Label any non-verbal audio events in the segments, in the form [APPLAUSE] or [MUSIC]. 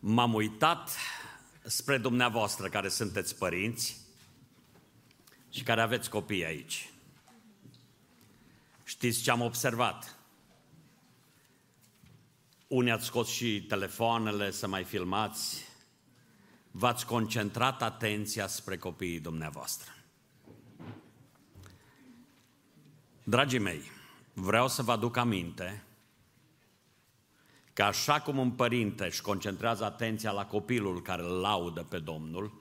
m-am uitat spre dumneavoastră care sunteți părinți și care aveți copii aici. Știți ce am observat? Unii ați scos și telefoanele să mai filmați. V-ați concentrat atenția spre copiii dumneavoastră. Dragii mei, vreau să vă aduc aminte că așa cum un părinte își concentrează atenția la copilul care îl laudă pe Domnul,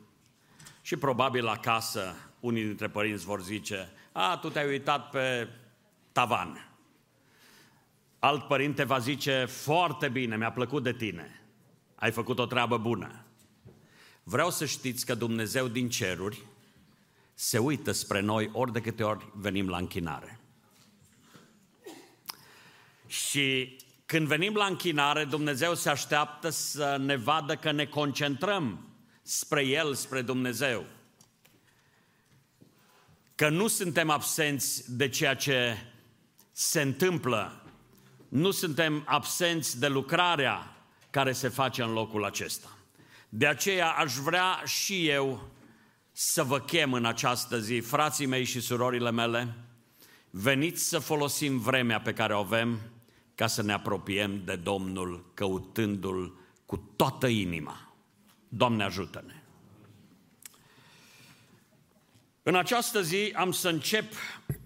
și probabil acasă unii dintre părinți vor zice, a, tu te-ai uitat pe tavan. Alt părinte va zice, foarte bine, mi-a plăcut de tine, ai făcut o treabă bună. Vreau să știți că Dumnezeu din ceruri se uită spre noi ori de câte ori venim la închinare. Și când venim la închinare, Dumnezeu se așteaptă să ne vadă că ne concentrăm spre El, spre Dumnezeu. Că nu suntem absenți de ceea ce se întâmplă, nu suntem absenți de lucrarea care se face în locul acesta. De aceea aș vrea și eu să vă chem în această zi, frații mei și surorile mele, veniți să folosim vremea pe care o avem ca să ne apropiem de Domnul căutându-L cu toată inima. Doamne ajută-ne! În această zi am să încep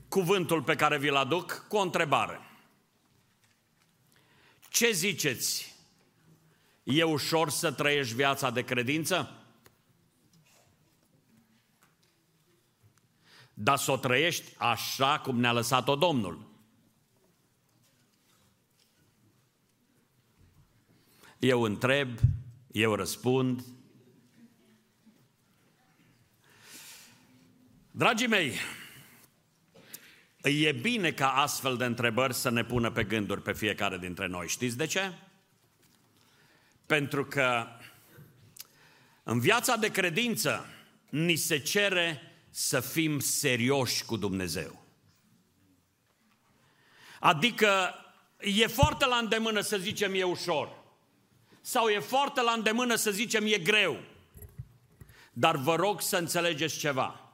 cuvântul pe care vi-l aduc cu o întrebare. Ce ziceți? E ușor să trăiești viața de credință? Dar să o trăiești așa cum ne-a lăsat-o Domnul. Eu întreb, eu răspund. Dragii mei, e bine ca astfel de întrebări să ne pună pe gânduri pe fiecare dintre noi. Știți de ce? Pentru că în viața de credință ni se cere să fim serioși cu Dumnezeu. Adică e foarte la îndemână să zicem e ușor sau e foarte la îndemână să zicem e greu. Dar vă rog să înțelegeți ceva.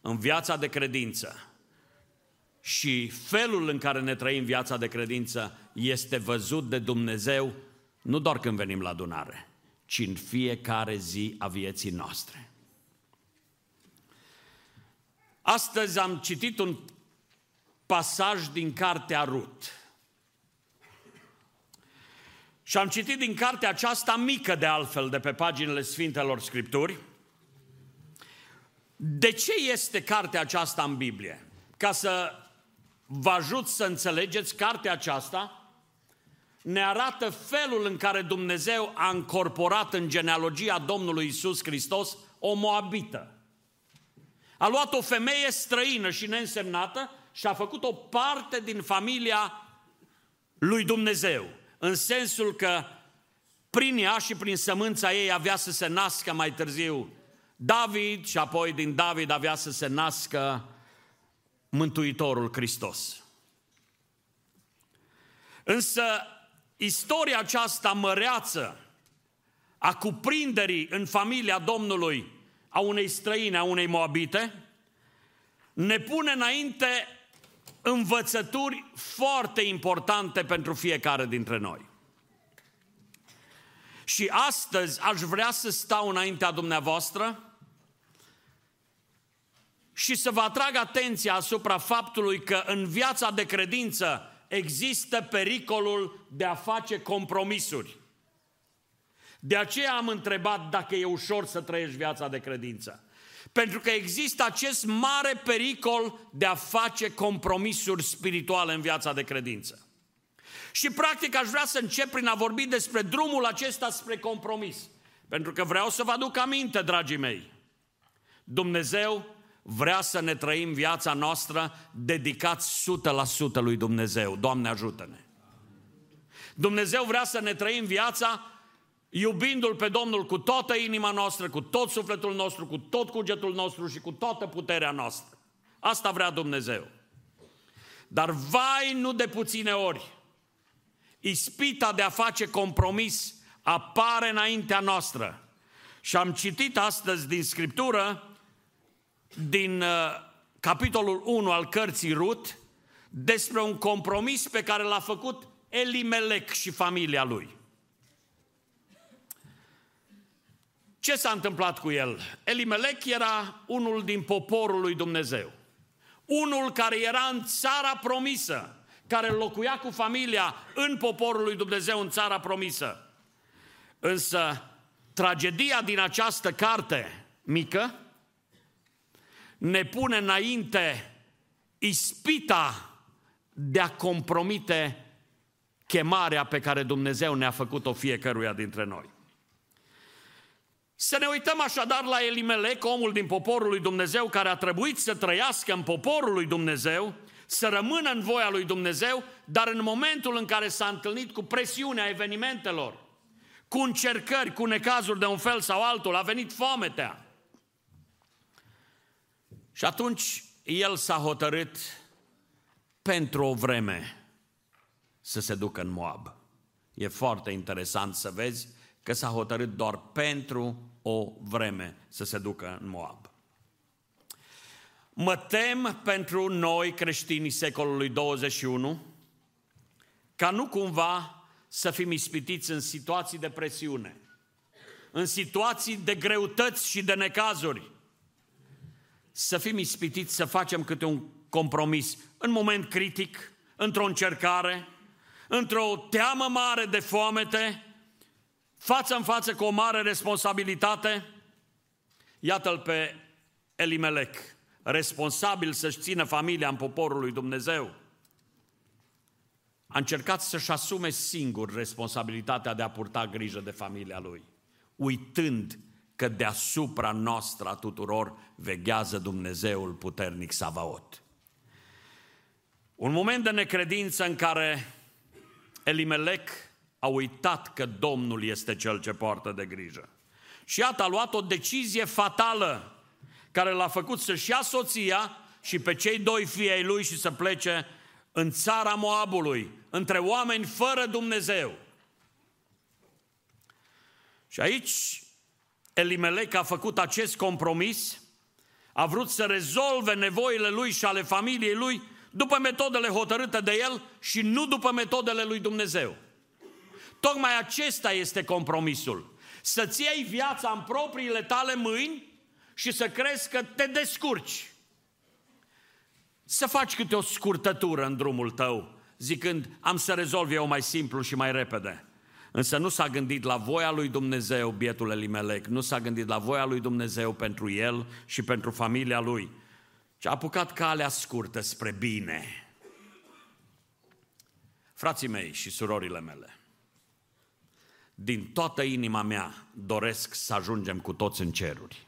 În viața de credință și felul în care ne trăim viața de credință este văzut de Dumnezeu nu doar când venim la adunare, ci în fiecare zi a vieții noastre. Astăzi am citit un pasaj din cartea Rut. Și am citit din cartea aceasta mică de altfel de pe paginile Sfintelor Scripturi. De ce este cartea aceasta în Biblie? Ca să vă ajut să înțelegeți, cartea aceasta ne arată felul în care Dumnezeu a încorporat în genealogia Domnului Isus Hristos o moabită. A luat o femeie străină și neînsemnată și a făcut o parte din familia lui Dumnezeu în sensul că prin ea și prin sămânța ei avea să se nască mai târziu David și apoi din David avea să se nască Mântuitorul Hristos. Însă istoria aceasta măreață a cuprinderii în familia Domnului a unei străine, a unei moabite, ne pune înainte învățături foarte importante pentru fiecare dintre noi. Și astăzi aș vrea să stau înaintea dumneavoastră și să vă atrag atenția asupra faptului că în viața de credință există pericolul de a face compromisuri. De aceea am întrebat dacă e ușor să trăiești viața de credință. Pentru că există acest mare pericol de a face compromisuri spirituale în viața de credință. Și practic aș vrea să încep prin a vorbi despre drumul acesta spre compromis. Pentru că vreau să vă aduc aminte, dragii mei. Dumnezeu vrea să ne trăim viața noastră dedicați 100% lui Dumnezeu. Doamne ajută-ne! Dumnezeu vrea să ne trăim viața iubindu-L pe Domnul cu toată inima noastră, cu tot sufletul nostru, cu tot cugetul nostru și cu toată puterea noastră. Asta vrea Dumnezeu. Dar vai nu de puține ori, ispita de a face compromis apare înaintea noastră. Și am citit astăzi din Scriptură, din uh, capitolul 1 al cărții Rut, despre un compromis pe care l-a făcut Elimelec și familia lui. Ce s-a întâmplat cu el? Elimelec era unul din poporul lui Dumnezeu. Unul care era în țara promisă, care locuia cu familia în poporul lui Dumnezeu, în țara promisă. Însă, tragedia din această carte mică ne pune înainte ispita de a compromite chemarea pe care Dumnezeu ne-a făcut-o fiecăruia dintre noi. Să ne uităm așadar la Elimelec, omul din poporul lui Dumnezeu, care a trebuit să trăiască în poporul lui Dumnezeu, să rămână în voia lui Dumnezeu, dar în momentul în care s-a întâlnit cu presiunea evenimentelor, cu încercări, cu necazuri de un fel sau altul, a venit foametea. Și atunci el s-a hotărât pentru o vreme să se ducă în Moab. E foarte interesant să vezi că s-a hotărât doar pentru o vreme să se ducă în Moab. Mă tem pentru noi creștinii secolului 21 ca nu cumva să fim ispitiți în situații de presiune, în situații de greutăți și de necazuri, să fim ispitiți să facem câte un compromis în moment critic, într-o încercare, într-o teamă mare de foamete, față în față cu o mare responsabilitate, iată-l pe Elimelec, responsabil să-și țină familia în poporul lui Dumnezeu. A încercat să-și asume singur responsabilitatea de a purta grijă de familia lui, uitând că deasupra noastră a tuturor veghează Dumnezeul puternic Savaot. Un moment de necredință în care Elimelec a uitat că Domnul este cel ce poartă de grijă. Și iată, a luat o decizie fatală care l-a făcut să-și ia soția și pe cei doi fii ai lui și să plece în țara Moabului, între oameni fără Dumnezeu. Și aici Elimelec a făcut acest compromis, a vrut să rezolve nevoile lui și ale familiei lui după metodele hotărâte de el și nu după metodele lui Dumnezeu. Tocmai acesta este compromisul. Să-ți iei viața în propriile tale mâini și să crezi că te descurci. Să faci câte o scurtătură în drumul tău, zicând, am să rezolv eu mai simplu și mai repede. Însă nu s-a gândit la voia lui Dumnezeu, bietul Elimelec, nu s-a gândit la voia lui Dumnezeu pentru el și pentru familia lui, ci a apucat calea scurtă spre bine. Frații mei și surorile mele, din toată inima mea doresc să ajungem cu toți în ceruri.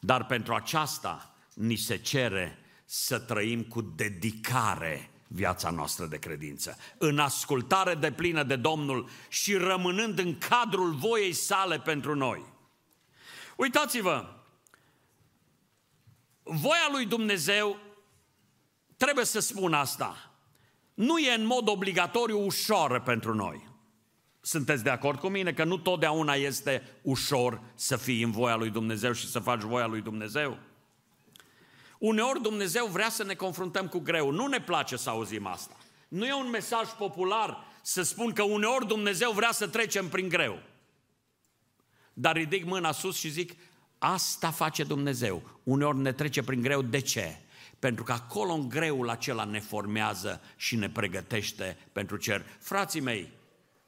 Dar pentru aceasta ni se cere să trăim cu dedicare viața noastră de credință, în ascultare de plină de Domnul și rămânând în cadrul voiei sale pentru noi. Uitați-vă, voia lui Dumnezeu, trebuie să spun asta, nu e în mod obligatoriu ușoară pentru noi. Sunteți de acord cu mine că nu totdeauna este ușor să fii în voia lui Dumnezeu și să faci voia lui Dumnezeu? Uneori Dumnezeu vrea să ne confruntăm cu greu. Nu ne place să auzim asta. Nu e un mesaj popular să spun că uneori Dumnezeu vrea să trecem prin greu. Dar ridic mâna sus și zic, asta face Dumnezeu. Uneori ne trece prin greu. De ce? Pentru că acolo în greul acela ne formează și ne pregătește pentru cer. Frații mei,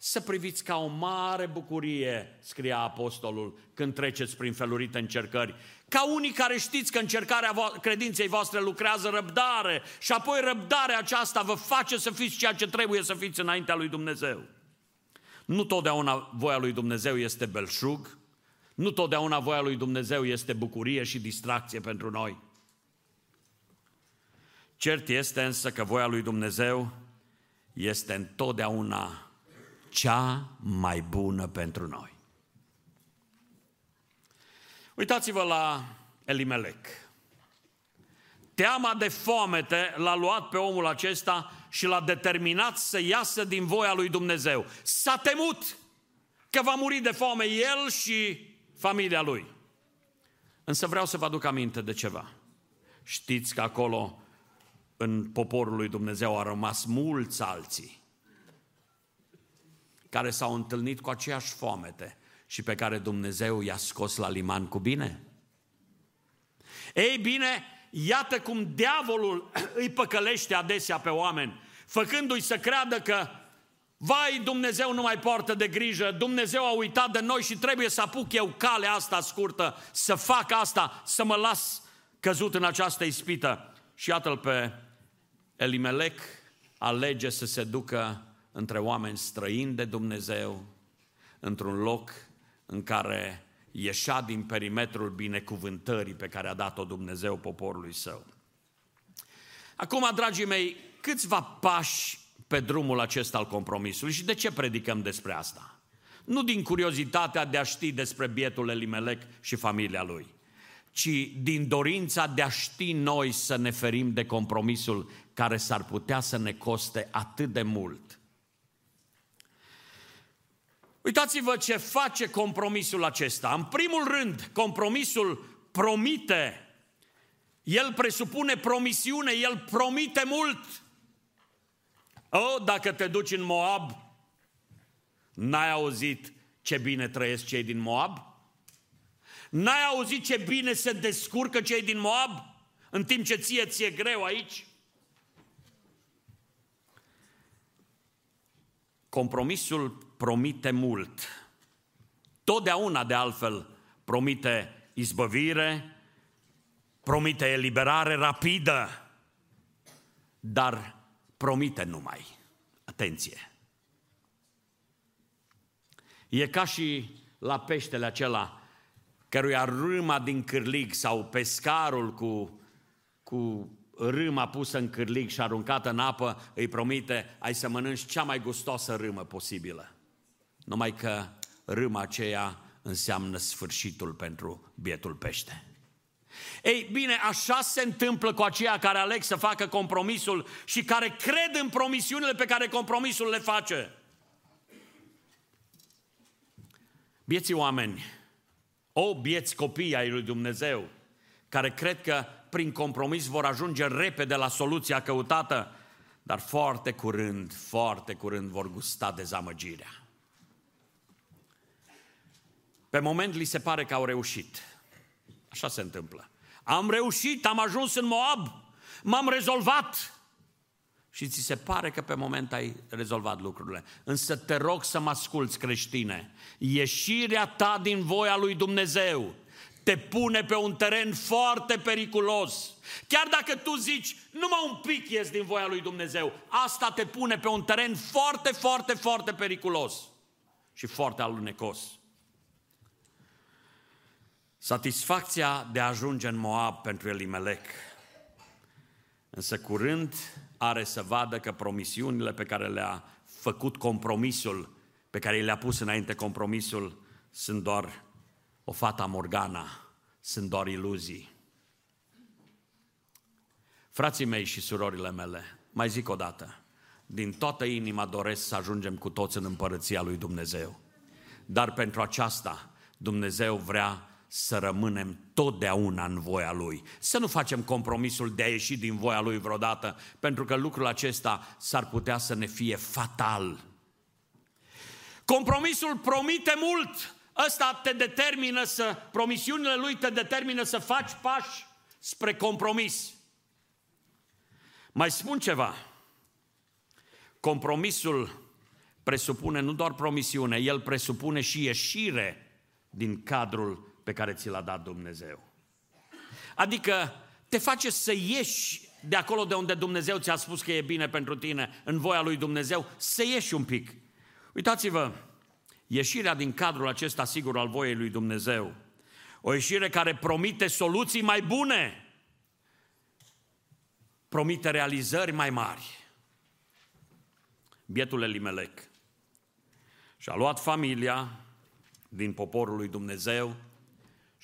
să priviți ca o mare bucurie, scria apostolul, când treceți prin felurite încercări. Ca unii care știți că încercarea credinței voastre lucrează răbdare și apoi răbdarea aceasta vă face să fiți ceea ce trebuie să fiți înaintea lui Dumnezeu. Nu totdeauna voia lui Dumnezeu este belșug, nu totdeauna voia lui Dumnezeu este bucurie și distracție pentru noi. Cert este însă că voia lui Dumnezeu este întotdeauna cea mai bună pentru noi. Uitați-vă la Elimelec. Teama de foamete l-a luat pe omul acesta și l-a determinat să iasă din voia lui Dumnezeu. S-a temut că va muri de foame el și familia lui. Însă vreau să vă aduc aminte de ceva. Știți că acolo, în poporul lui Dumnezeu, au rămas mulți alții care s-au întâlnit cu aceeași foamete și pe care Dumnezeu i-a scos la liman cu bine? Ei bine, iată cum diavolul [CLEARS THROAT] îi păcălește adesea pe oameni, făcându-i să creadă că Vai, Dumnezeu nu mai poartă de grijă, Dumnezeu a uitat de noi și trebuie să apuc eu calea asta scurtă, să fac asta, să mă las căzut în această ispită. Și iată-l pe Elimelec, alege să se ducă între oameni străini de Dumnezeu, într-un loc în care ieșea din perimetrul binecuvântării pe care a dat-o Dumnezeu poporului său. Acum, dragii mei, câțiva pași pe drumul acesta al compromisului. Și de ce predicăm despre asta? Nu din curiozitatea de a ști despre bietul Elimelec și familia lui, ci din dorința de a ști noi să ne ferim de compromisul care s-ar putea să ne coste atât de mult. Uitați-vă ce face compromisul acesta. În primul rând, compromisul promite. El presupune promisiune, el promite mult. Oh, dacă te duci în Moab, n-ai auzit ce bine trăiesc cei din Moab? N-ai auzit ce bine se descurcă cei din Moab? În timp ce ție ți-e greu aici? Compromisul promite mult. Totdeauna, de altfel, promite izbăvire, promite eliberare rapidă, dar promite numai. Atenție! E ca și la peștele acela căruia râma din cârlig sau pescarul cu, cu râma pusă în cârlig și aruncată în apă îi promite ai să mănânci cea mai gustoasă râmă posibilă. Numai că râma aceea înseamnă sfârșitul pentru bietul pește. Ei bine, așa se întâmplă cu aceia care aleg să facă compromisul și care cred în promisiunile pe care compromisul le face. Bieții oameni, o bieți copii ai lui Dumnezeu, care cred că prin compromis vor ajunge repede la soluția căutată, dar foarte curând, foarte curând vor gusta dezamăgirea. Pe moment li se pare că au reușit. Așa se întâmplă. Am reușit, am ajuns în Moab, m-am rezolvat. Și ți se pare că pe moment ai rezolvat lucrurile. Însă te rog să mă asculți, creștine. Ieșirea ta din voia lui Dumnezeu te pune pe un teren foarte periculos. Chiar dacă tu zici, numai un pic ies din voia lui Dumnezeu, asta te pune pe un teren foarte, foarte, foarte periculos și foarte alunecos. Satisfacția de a ajunge în Moab pentru Elimelec. Însă curând are să vadă că promisiunile pe care le-a făcut compromisul, pe care le-a pus înainte compromisul, sunt doar o fata morgana, sunt doar iluzii. Frații mei și surorile mele, mai zic o dată, din toată inima doresc să ajungem cu toți în împărăția lui Dumnezeu. Dar pentru aceasta Dumnezeu vrea să rămânem totdeauna în voia Lui. Să nu facem compromisul de a ieși din voia Lui vreodată, pentru că lucrul acesta s-ar putea să ne fie fatal. Compromisul promite mult. Ăsta te determină să, promisiunile Lui te determină să faci pași spre compromis. Mai spun ceva. Compromisul presupune nu doar promisiune, el presupune și ieșire din cadrul pe care ți l-a dat Dumnezeu. Adică te face să ieși de acolo de unde Dumnezeu ți-a spus că e bine pentru tine, în voia lui Dumnezeu, să ieși un pic. Uitați-vă, ieșirea din cadrul acesta sigur al voiei lui Dumnezeu, o ieșire care promite soluții mai bune, promite realizări mai mari. Bietul Elimelec și-a luat familia din poporul lui Dumnezeu,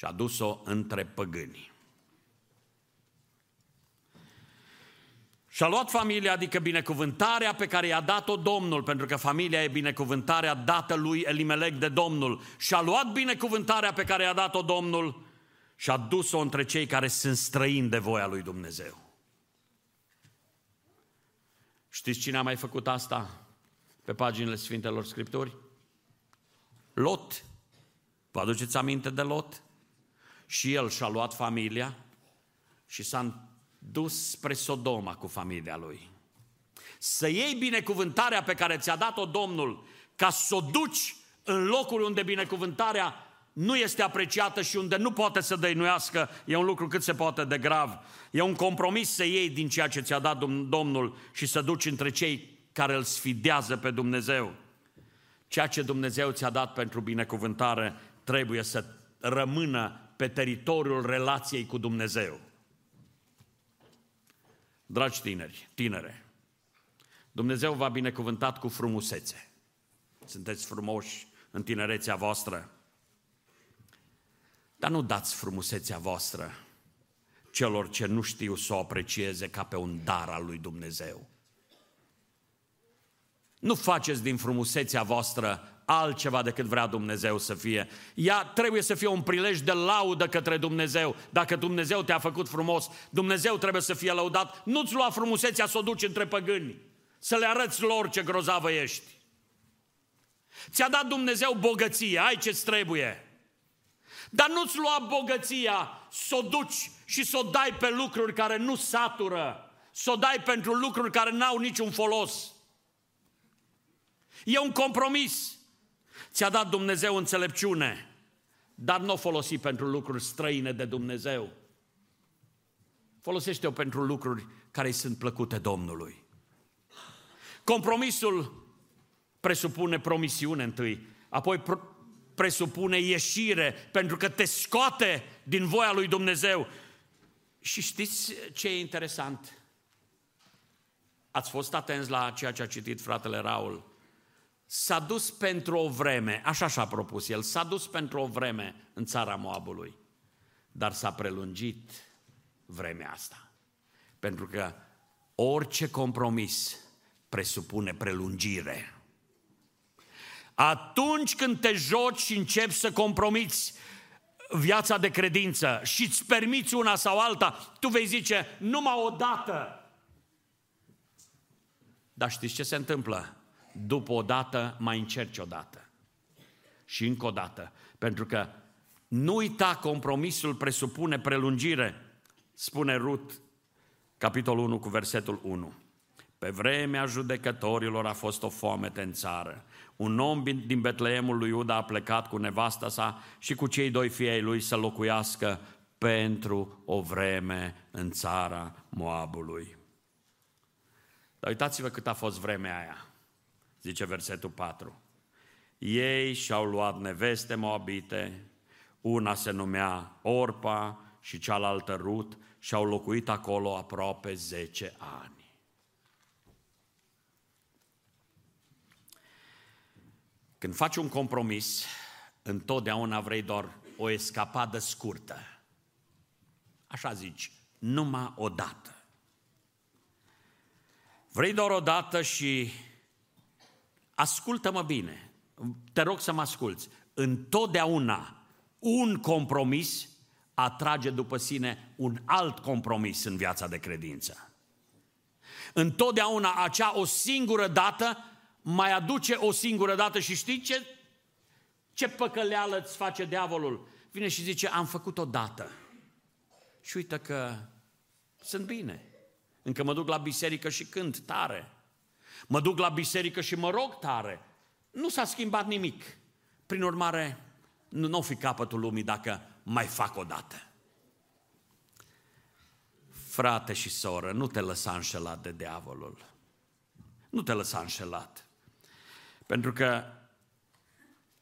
și a dus-o între păgâni. Și-a luat familia, adică binecuvântarea pe care i-a dat-o Domnul, pentru că familia e binecuvântarea dată lui Elimelec de Domnul. Și-a luat binecuvântarea pe care i-a dat-o Domnul și a dus-o între cei care sunt străini de voia lui Dumnezeu. Știți cine a mai făcut asta pe paginile Sfintelor Scripturi? Lot. Vă aduceți aminte de Lot? Și el și-a luat familia și s-a dus spre Sodoma cu familia lui. Să iei binecuvântarea pe care ți-a dat-o Domnul ca să o duci în locuri unde binecuvântarea nu este apreciată și unde nu poate să dăinuiască, e un lucru cât se poate de grav. E un compromis să iei din ceea ce ți-a dat Domnul și să duci între cei care îl sfidează pe Dumnezeu. Ceea ce Dumnezeu ți-a dat pentru binecuvântare trebuie să rămână pe teritoriul relației cu Dumnezeu. Dragi tineri, tinere, Dumnezeu v-a binecuvântat cu frumusețe. Sunteți frumoși în tinerețea voastră. Dar nu dați frumusețea voastră celor ce nu știu să o aprecieze ca pe un dar al lui Dumnezeu. Nu faceți din frumusețea voastră altceva decât vrea Dumnezeu să fie. Ea trebuie să fie un prilej de laudă către Dumnezeu. Dacă Dumnezeu te-a făcut frumos, Dumnezeu trebuie să fie lăudat. Nu-ți lua frumusețea să o duci între păgâni, să le arăți lor ce grozavă ești. Ți-a dat Dumnezeu bogăție, ai ce-ți trebuie. Dar nu-ți lua bogăția să o duci și să o dai pe lucruri care nu satură, să o dai pentru lucruri care n-au niciun folos. E un compromis. Ți-a dat Dumnezeu înțelepciune, dar nu o folosi pentru lucruri străine de Dumnezeu. Folosește-o pentru lucruri care îi sunt plăcute Domnului. Compromisul presupune promisiune întâi, apoi presupune ieșire, pentru că te scoate din voia lui Dumnezeu. Și știți ce e interesant? Ați fost atenți la ceea ce a citit fratele Raul s-a dus pentru o vreme, așa și-a propus el, s-a dus pentru o vreme în țara Moabului, dar s-a prelungit vremea asta. Pentru că orice compromis presupune prelungire. Atunci când te joci și începi să compromiți viața de credință și îți permiți una sau alta, tu vei zice, numai o dată. Dar știți ce se întâmplă? După o dată mai încerci o dată. Și încă o dată. Pentru că nu uita, compromisul presupune prelungire, spune Rut, capitolul 1 cu versetul 1. Pe vremea judecătorilor a fost o foamete în țară. Un om din Betleemul lui Iuda a plecat cu nevasta sa și cu cei doi fii ai lui să locuiască pentru o vreme în țara Moabului. Dar uitați-vă cât a fost vremea aia zice versetul 4. Ei și-au luat neveste moabite, una se numea Orpa și cealaltă Rut și au locuit acolo aproape 10 ani. Când faci un compromis, întotdeauna vrei doar o escapadă scurtă. Așa zici, numai o dată. Vrei doar o dată și ascultă-mă bine, te rog să mă asculți, întotdeauna un compromis atrage după sine un alt compromis în viața de credință. Întotdeauna acea o singură dată mai aduce o singură dată și știi ce, ce păcăleală îți face diavolul? Vine și zice, am făcut o dată. Și uite că sunt bine. Încă mă duc la biserică și cânt tare. Mă duc la biserică și mă rog tare. Nu s-a schimbat nimic. Prin urmare, nu, nu fi capătul lumii dacă mai fac o dată. Frate și soră, nu te lăsa înșelat de diavolul. Nu te lăsa înșelat. Pentru că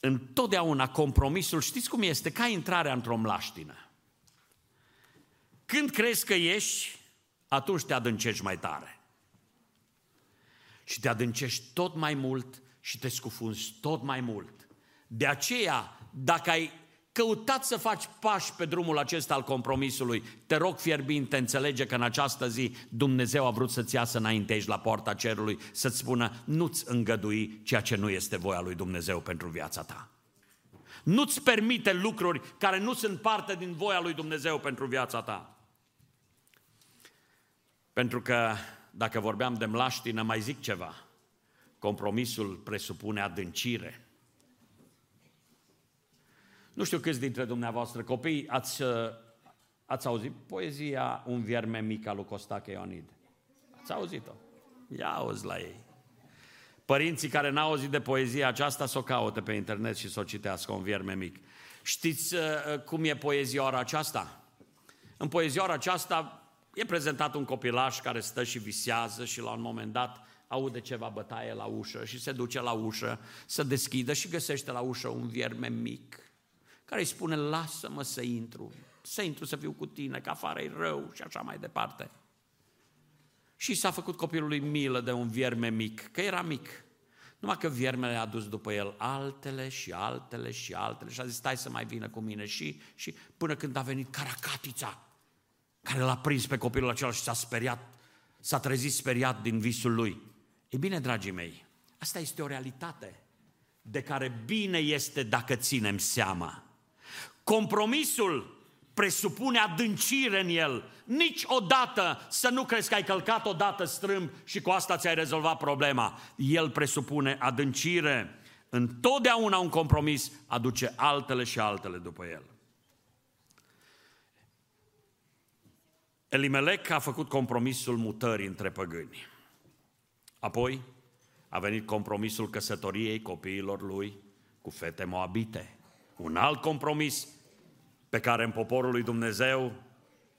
întotdeauna compromisul, știți cum este? Ca intrarea într-o mlaștină. Când crezi că ești, atunci te adâncești mai tare și te adâncești tot mai mult și te scufunzi tot mai mult. De aceea, dacă ai Căutați să faci pași pe drumul acesta al compromisului. Te rog fierbinte, înțelege că în această zi Dumnezeu a vrut să-ți iasă înainte aici la poarta cerului, să-ți spună, nu-ți îngădui ceea ce nu este voia lui Dumnezeu pentru viața ta. Nu-ți permite lucruri care nu sunt parte din voia lui Dumnezeu pentru viața ta. Pentru că, dacă vorbeam de mlaștină, mai zic ceva. Compromisul presupune adâncire. Nu știu câți dintre dumneavoastră copii ați, uh, ați auzit poezia Un vierme mic al lui Costache Ionid. Ați auzit-o? Ia auzi la ei. Părinții care n-au auzit de poezia aceasta să o caute pe internet și să o citească, un vierme mic. Știți uh, cum e poezioara aceasta? În poezioara aceasta e prezentat un copilaș care stă și visează și la un moment dat aude ceva bătaie la ușă și se duce la ușă să deschidă și găsește la ușă un vierme mic care îi spune, lasă-mă să intru, să intru să fiu cu tine, că afară e rău și așa mai departe. Și s-a făcut copilului milă de un vierme mic, că era mic. Numai că viermele a dus după el altele și altele și altele și a zis, stai să mai vină cu mine și, și până când a venit caracatița, care l-a prins pe copilul acela și s-a speriat, s-a trezit speriat din visul lui. E bine, dragii mei, asta este o realitate de care bine este dacă ținem seama. Compromisul presupune adâncire în el. Niciodată să nu crezi că ai călcat odată strâmb și cu asta ți-ai rezolvat problema. El presupune adâncire. Întotdeauna un compromis aduce altele și altele după el. Elimelec a făcut compromisul mutării între păgâni. Apoi a venit compromisul căsătoriei copiilor lui cu fete moabite. Un alt compromis pe care în poporul lui Dumnezeu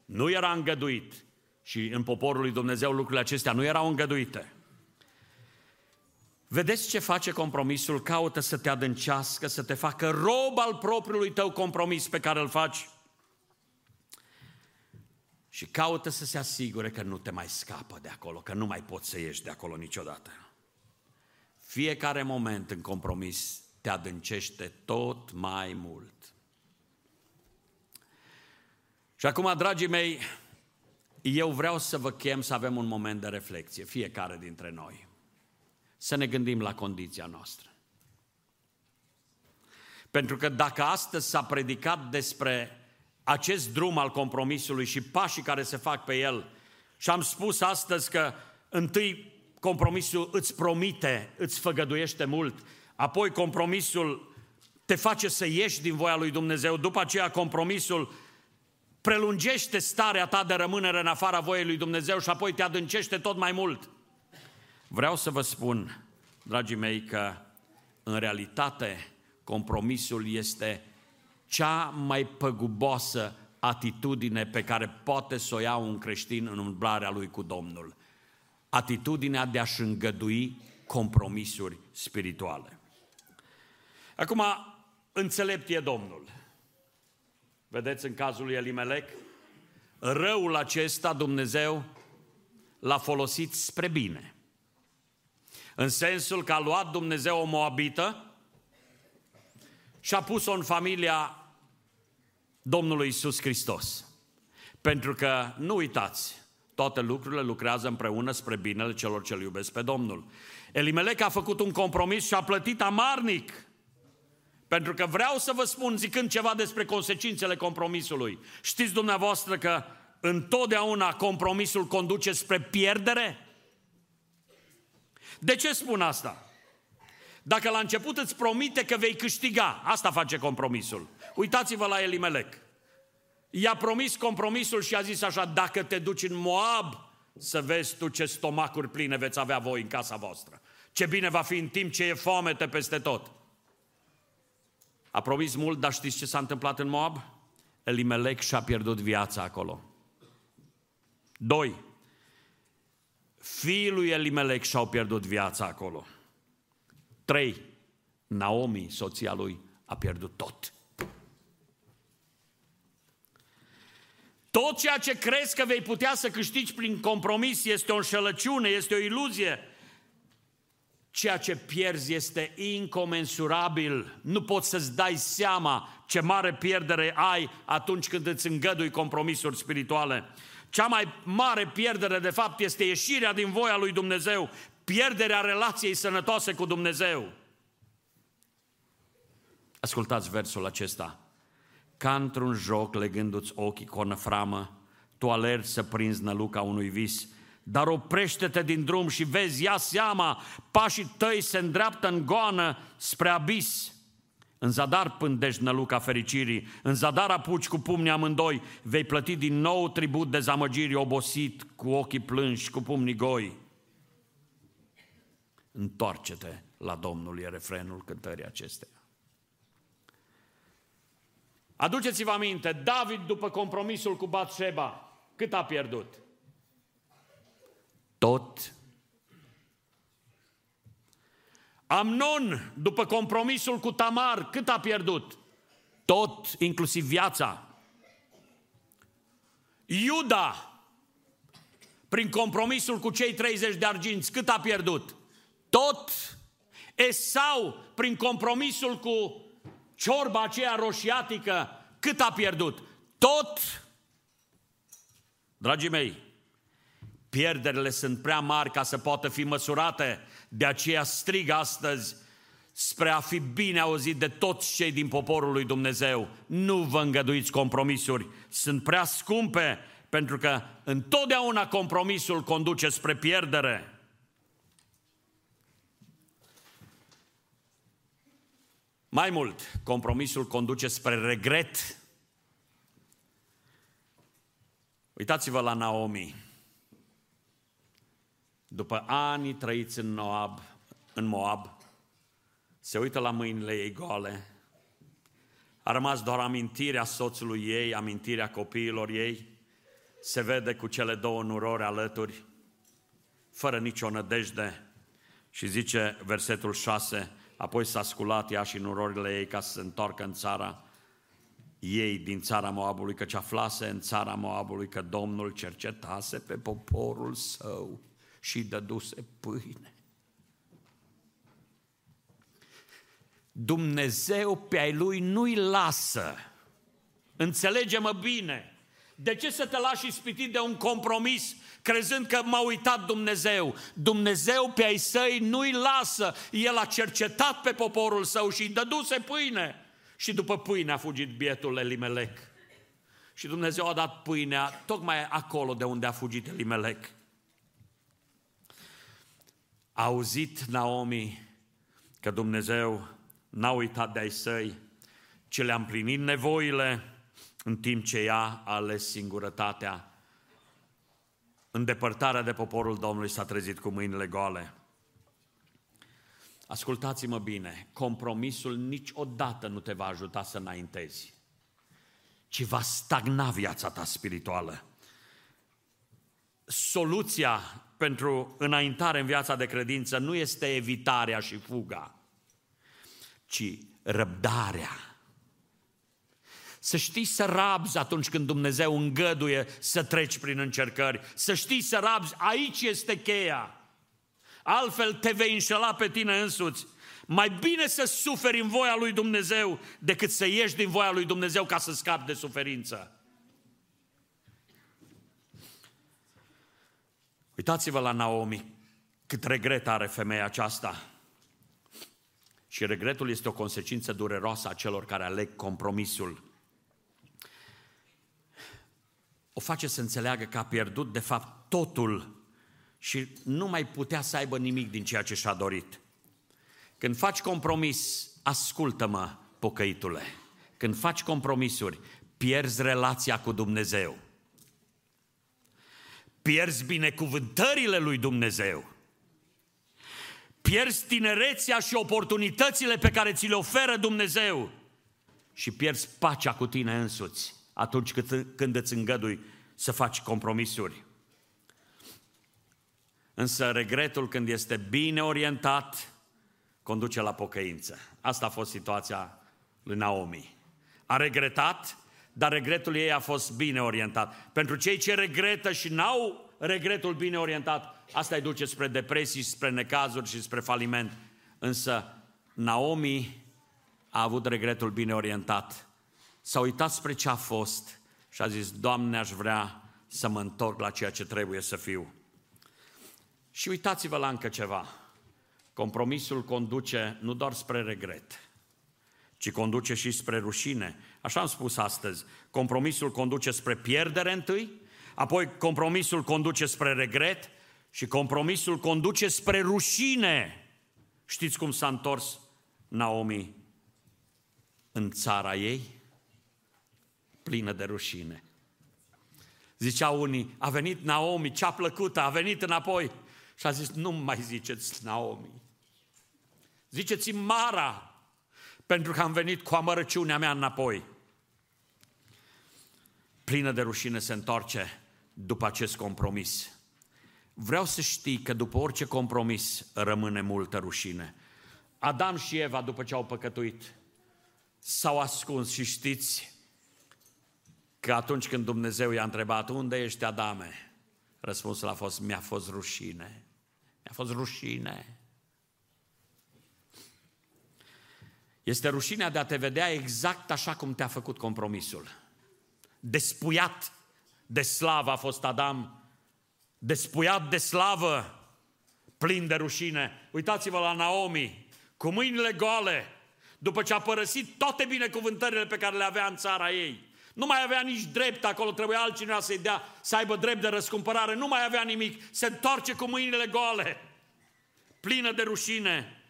nu era îngăduit și în poporul lui Dumnezeu lucrurile acestea nu erau îngăduite. Vedeți ce face compromisul? Caută să te adâncească, să te facă rob al propriului tău compromis pe care îl faci și caută să se asigure că nu te mai scapă de acolo, că nu mai poți să ieși de acolo niciodată. Fiecare moment în compromis te adâncește tot mai mult. Și acum, dragii mei, eu vreau să vă chem să avem un moment de reflexie, fiecare dintre noi. Să ne gândim la condiția noastră. Pentru că dacă astăzi s-a predicat despre acest drum al compromisului și pașii care se fac pe el, și am spus astăzi că întâi compromisul îți promite, îți făgăduiește mult, apoi compromisul te face să ieși din voia lui Dumnezeu, după aceea compromisul prelungește starea ta de rămânere în afara voiei lui Dumnezeu și apoi te adâncește tot mai mult. Vreau să vă spun, dragii mei, că în realitate compromisul este cea mai păguboasă atitudine pe care poate să o ia un creștin în umblarea lui cu Domnul. Atitudinea de a-și îngădui compromisuri spirituale. Acum, înțelept e Domnul. Vedeți în cazul lui Elimelec? Răul acesta Dumnezeu l-a folosit spre bine. În sensul că a luat Dumnezeu o moabită și a pus-o în familia Domnului Isus Hristos. Pentru că, nu uitați, toate lucrurile lucrează împreună spre binele celor ce iubesc pe Domnul. Elimelec a făcut un compromis și a plătit amarnic pentru că vreau să vă spun, zicând ceva despre consecințele compromisului, știți dumneavoastră că întotdeauna compromisul conduce spre pierdere? De ce spun asta? Dacă la început îți promite că vei câștiga, asta face compromisul. Uitați-vă la Elimelec. I-a promis compromisul și a zis așa, dacă te duci în Moab, să vezi tu ce stomacuri pline veți avea voi în casa voastră. Ce bine va fi în timp ce e foamete peste tot. A promis mult, dar știți ce s-a întâmplat în Moab? Elimelec și-a pierdut viața acolo. Doi, fiii lui Elimelec și-au pierdut viața acolo. Trei, Naomi, soția lui, a pierdut tot. Tot ceea ce crezi că vei putea să câștigi prin compromis este o înșelăciune, este o iluzie. ceea ce pierzi este incomensurabil. Nu poți să-ți dai seama ce mare pierdere ai atunci când îți îngădui compromisuri spirituale. Cea mai mare pierdere, de fapt, este ieșirea din voia lui Dumnezeu, pierderea relației sănătoase cu Dumnezeu. Ascultați versul acesta. Ca într-un joc, legându-ți ochii cu o năframă, tu alergi să prinzi năluca unui vis, dar oprește-te din drum și vezi, ia seama, pașii tăi se îndreaptă în goană spre abis. În zadar pândești năluca fericirii, în zadar apuci cu pumnii amândoi, vei plăti din nou tribut de zamăgiri obosit, cu ochii plânși, cu pumnii goi. Întoarce-te la Domnul, e refrenul cântării acestea. Aduceți-vă aminte, David după compromisul cu Batsheba, cât a pierdut? Tot. Amnon, după compromisul cu Tamar, cât a pierdut? Tot, inclusiv viața. Iuda, prin compromisul cu cei 30 de arginți, cât a pierdut? Tot. Esau, prin compromisul cu ciorba aceea roșiatică, cât a pierdut? Tot. Dragii mei, pierderile sunt prea mari ca să poată fi măsurate, de aceea strig astăzi spre a fi bine auzit de toți cei din poporul lui Dumnezeu. Nu vă îngăduiți compromisuri, sunt prea scumpe, pentru că întotdeauna compromisul conduce spre pierdere. Mai mult, compromisul conduce spre regret. Uitați-vă la Naomi. După ani trăiți în Moab, în Moab, se uită la mâinile ei goale. A rămas doar amintirea soțului ei, amintirea copiilor ei. Se vede cu cele două nurori alături, fără nicio nădejde. Și zice versetul 6, Apoi s-a sculat ea și nurorile ei ca să se întoarcă în țara ei din țara Moabului, căci aflase în țara Moabului că Domnul cercetase pe poporul său și dăduse pâine. Dumnezeu pe ai lui nu-i lasă. Înțelege-mă bine. De ce să te lași ispitit de un compromis crezând că m-a uitat Dumnezeu. Dumnezeu pe ai săi nu-i lasă. El a cercetat pe poporul său și îi dăduse pâine. Și după pâine a fugit bietul Elimelec. Și Dumnezeu a dat pâinea tocmai acolo de unde a fugit Elimelec. A auzit Naomi că Dumnezeu n-a uitat de ai săi, ci le-a împlinit nevoile în timp ce ea a ales singurătatea îndepărtarea de poporul Domnului s-a trezit cu mâinile goale. Ascultați-mă bine, compromisul niciodată nu te va ajuta să înaintezi, ci va stagna viața ta spirituală. Soluția pentru înaintare în viața de credință nu este evitarea și fuga, ci răbdarea să știi să rabzi atunci când Dumnezeu îngăduie să treci prin încercări. Să știi să rabzi, aici este cheia. Altfel te vei înșela pe tine însuți. Mai bine să suferi în voia lui Dumnezeu decât să ieși din voia lui Dumnezeu ca să scapi de suferință. Uitați-vă la Naomi, cât regret are femeia aceasta. Și regretul este o consecință dureroasă a celor care aleg compromisul o face să înțeleagă că a pierdut de fapt totul și nu mai putea să aibă nimic din ceea ce și-a dorit. Când faci compromis, ascultă-mă, pocăitule. Când faci compromisuri, pierzi relația cu Dumnezeu. Pierzi binecuvântările lui Dumnezeu. Pierzi tinerețea și oportunitățile pe care ți le oferă Dumnezeu. Și pierzi pacea cu tine însuți atunci când îți îngădui să faci compromisuri. Însă regretul când este bine orientat conduce la pocăință. Asta a fost situația lui Naomi. A regretat, dar regretul ei a fost bine orientat. Pentru cei ce regretă și n-au regretul bine orientat, asta îi duce spre depresii, spre necazuri și spre faliment. Însă Naomi a avut regretul bine orientat. S-a uitat spre ce a fost și a zis, Doamne, aș vrea să mă întorc la ceea ce trebuie să fiu. Și uitați-vă la încă ceva. Compromisul conduce nu doar spre regret, ci conduce și spre rușine. Așa am spus astăzi. Compromisul conduce spre pierdere întâi, apoi compromisul conduce spre regret și compromisul conduce spre rușine. Știți cum s-a întors Naomi în țara ei? Plină de rușine. Ziceau unii, a venit Naomi, cea plăcută, a venit înapoi. Și a zis, nu mai ziceți Naomi. Ziceți Mara, pentru că am venit cu amărăciunea mea înapoi. Plină de rușine se întoarce după acest compromis. Vreau să știi că după orice compromis rămâne multă rușine. Adam și Eva, după ce au păcătuit, s-au ascuns și știți că atunci când Dumnezeu i-a întrebat, unde ești Adame? Răspunsul a fost, mi-a fost rușine. Mi-a fost rușine. Este rușinea de a te vedea exact așa cum te-a făcut compromisul. Despuiat de slavă a fost Adam, despuiat de slavă, plin de rușine. Uitați-vă la Naomi, cu mâinile goale, după ce a părăsit toate binecuvântările pe care le avea în țara ei. Nu mai avea nici drept acolo, trebuia altcineva să-i dea, să aibă drept de răscumpărare, nu mai avea nimic, se întoarce cu mâinile goale, plină de rușine.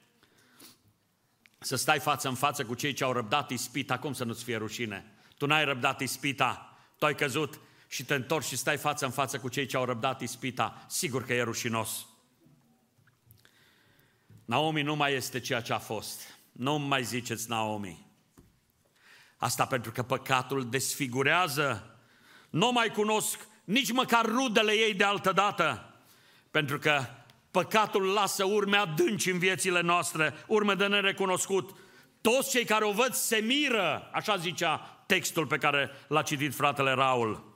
Să stai față în față cu cei ce au răbdat ispita, cum să nu-ți fie rușine? Tu n-ai răbdat ispita, tu ai căzut și te întorci și stai față în față cu cei ce au răbdat ispita, sigur că e rușinos. Naomi nu mai este ceea ce a fost. Nu mai ziceți Naomi. Asta pentru că păcatul desfigurează. Nu mai cunosc nici măcar rudele ei de altă dată. Pentru că păcatul lasă urme adânci în viețile noastre, urme de nerecunoscut. Toți cei care o văd se miră, așa zicea textul pe care l-a citit fratele Raul.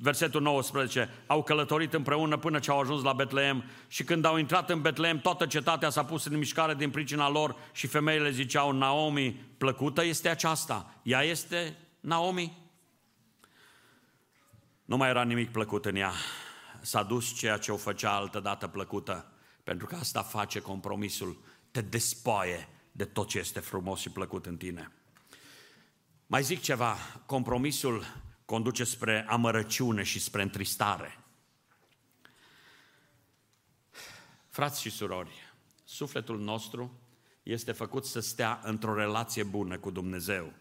Versetul 19, au călătorit împreună până ce au ajuns la Betleem și când au intrat în Betleem, toată cetatea s-a pus în mișcare din pricina lor și femeile ziceau, Naomi, plăcută este aceasta, ea este Naomi? Nu mai era nimic plăcut în ea, s-a dus ceea ce o făcea altădată plăcută, pentru că asta face compromisul, te despoie de tot ce este frumos și plăcut în tine. Mai zic ceva, compromisul conduce spre amărăciune și spre întristare. Frați și surori, sufletul nostru este făcut să stea într-o relație bună cu Dumnezeu.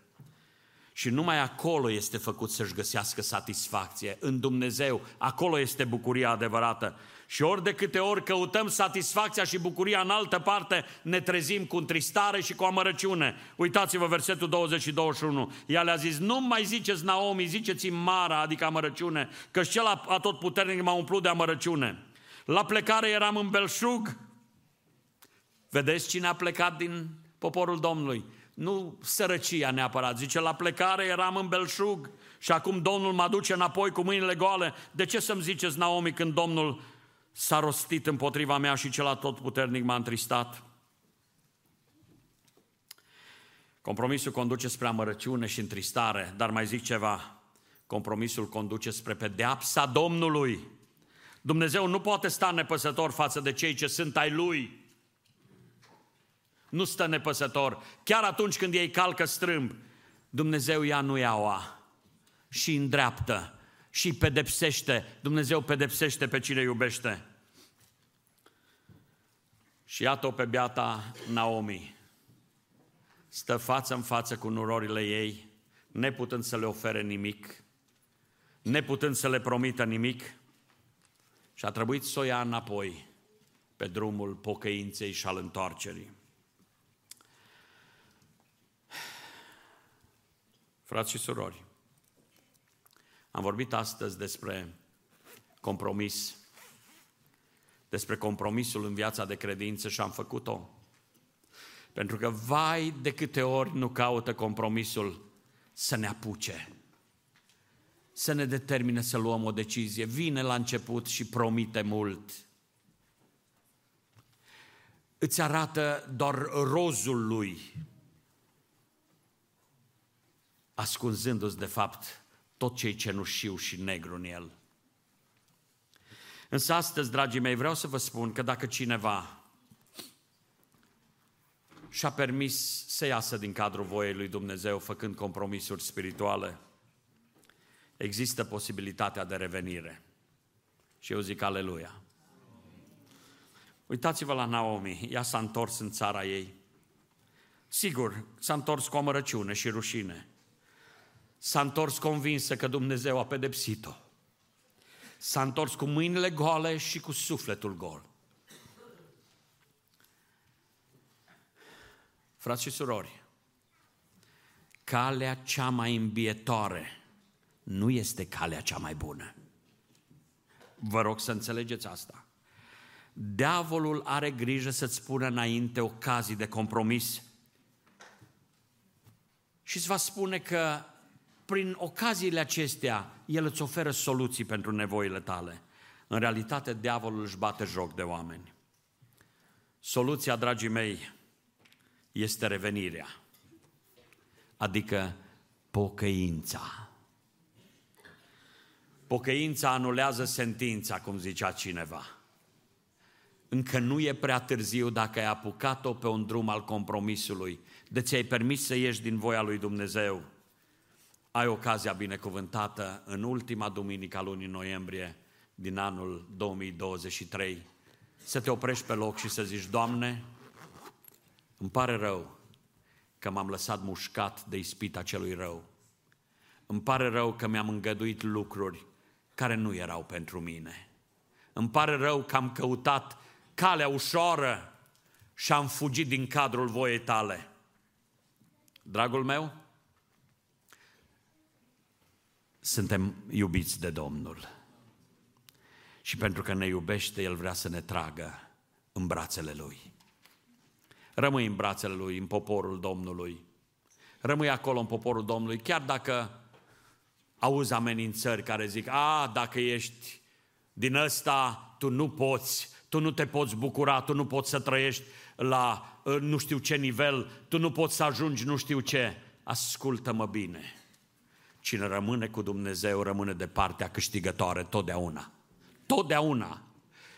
Și numai acolo este făcut să-și găsească satisfacție. În Dumnezeu, acolo este bucuria adevărată. Și ori de câte ori căutăm satisfacția și bucuria în altă parte, ne trezim cu întristare și cu amărăciune. Uitați-vă versetul 20 și 21. Ea le-a zis, nu mai ziceți Naomi, ziceți Mara, adică amărăciune, că cel atotputernic m-a umplut de amărăciune. La plecare eram în belșug. Vedeți cine a plecat din poporul Domnului? Nu sărăcia neapărat. Zice, la plecare eram în belșug și acum Domnul mă duce înapoi cu mâinile goale. De ce să-mi ziceți, Naomi, când Domnul s-a rostit împotriva mea și cel tot puternic m-a întristat. Compromisul conduce spre amărăciune și întristare, dar mai zic ceva, compromisul conduce spre pedeapsa Domnului. Dumnezeu nu poate sta nepăsător față de cei ce sunt ai Lui. Nu stă nepăsător. Chiar atunci când ei calcă strâmb, Dumnezeu ia nu iaua și îndreaptă și pedepsește. Dumnezeu pedepsește pe cine iubește. Și iată-o pe beata Naomi. Stă față în față cu nurorile ei, neputând să le ofere nimic, neputând să le promită nimic, și a trebuit să o ia înapoi pe drumul pocăinței și al întoarcerii. Frați și surori, am vorbit astăzi despre compromis, despre compromisul în viața de credință și am făcut-o. Pentru că vai de câte ori nu caută compromisul să ne apuce. să ne determine să luăm o decizie. Vine la început și promite mult. Îți arată doar rozul lui, ascunzându-ți de fapt tot ce e cenușiu și negru în el. Însă astăzi, dragii mei, vreau să vă spun că dacă cineva și-a permis să iasă din cadrul voiei lui Dumnezeu făcând compromisuri spirituale, există posibilitatea de revenire. Și eu zic aleluia. Uitați-vă la Naomi, ea s-a întors în țara ei. Sigur, s-a întors cu amărăciune și rușine. S-a întors convinsă că Dumnezeu a pedepsit-o. S-a întors cu mâinile goale și cu sufletul gol. Frați și surori, calea cea mai îmbietoare nu este calea cea mai bună. Vă rog să înțelegeți asta. Diavolul are grijă să-ți pună înainte ocazii de compromis și îți va spune că prin ocaziile acestea el îți oferă soluții pentru nevoile tale. În realitate, diavolul își bate joc de oameni. Soluția, dragii mei, este revenirea, adică pocăința. Pocăința anulează sentința, cum zicea cineva. Încă nu e prea târziu dacă ai apucat-o pe un drum al compromisului, de ți-ai permis să ieși din voia lui Dumnezeu. Ai ocazia binecuvântată în ultima duminică a lunii noiembrie din anul 2023 să te oprești pe loc și să zici, Doamne, îmi pare rău că m-am lăsat mușcat de ispita celui rău. Îmi pare rău că mi-am îngăduit lucruri care nu erau pentru mine. Îmi pare rău că am căutat calea ușoară și am fugit din cadrul voiei tale. Dragul meu, suntem iubiți de Domnul. Și pentru că ne iubește, El vrea să ne tragă în brațele Lui. Rămâi în brațele Lui, în poporul Domnului. Rămâi acolo în poporul Domnului, chiar dacă auzi amenințări care zic, a, dacă ești din ăsta, tu nu poți, tu nu te poți bucura, tu nu poți să trăiești la ă, nu știu ce nivel, tu nu poți să ajungi nu știu ce. Ascultă-mă bine. Cine rămâne cu Dumnezeu rămâne de partea câștigătoare totdeauna. Totdeauna.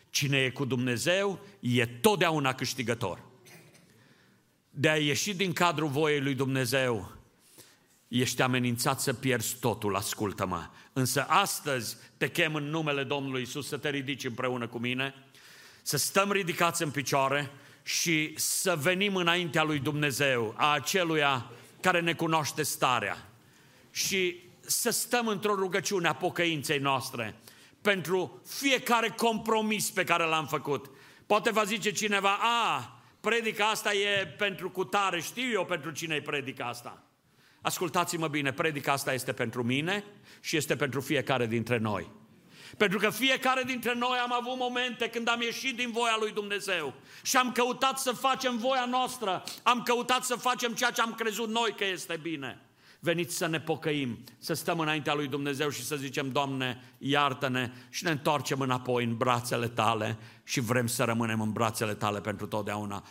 Cine e cu Dumnezeu e totdeauna câștigător de a ieși din cadrul voiei lui Dumnezeu, ești amenințat să pierzi totul, ascultă-mă. Însă astăzi te chem în numele Domnului Isus să te ridici împreună cu mine, să stăm ridicați în picioare și să venim înaintea lui Dumnezeu, a aceluia care ne cunoaște starea. Și să stăm într-o rugăciune a pocăinței noastre pentru fiecare compromis pe care l-am făcut. Poate va zice cineva, a, predica asta e pentru cutare, știu eu pentru cine e predica asta. Ascultați-mă bine, predica asta este pentru mine și este pentru fiecare dintre noi. Pentru că fiecare dintre noi am avut momente când am ieșit din voia lui Dumnezeu și am căutat să facem voia noastră, am căutat să facem ceea ce am crezut noi că este bine. Veniți să ne pocăim, să stăm înaintea lui Dumnezeu și să zicem, Doamne, iartă-ne și ne întoarcem înapoi în brațele tale și vrem să rămânem în brațele tale pentru totdeauna.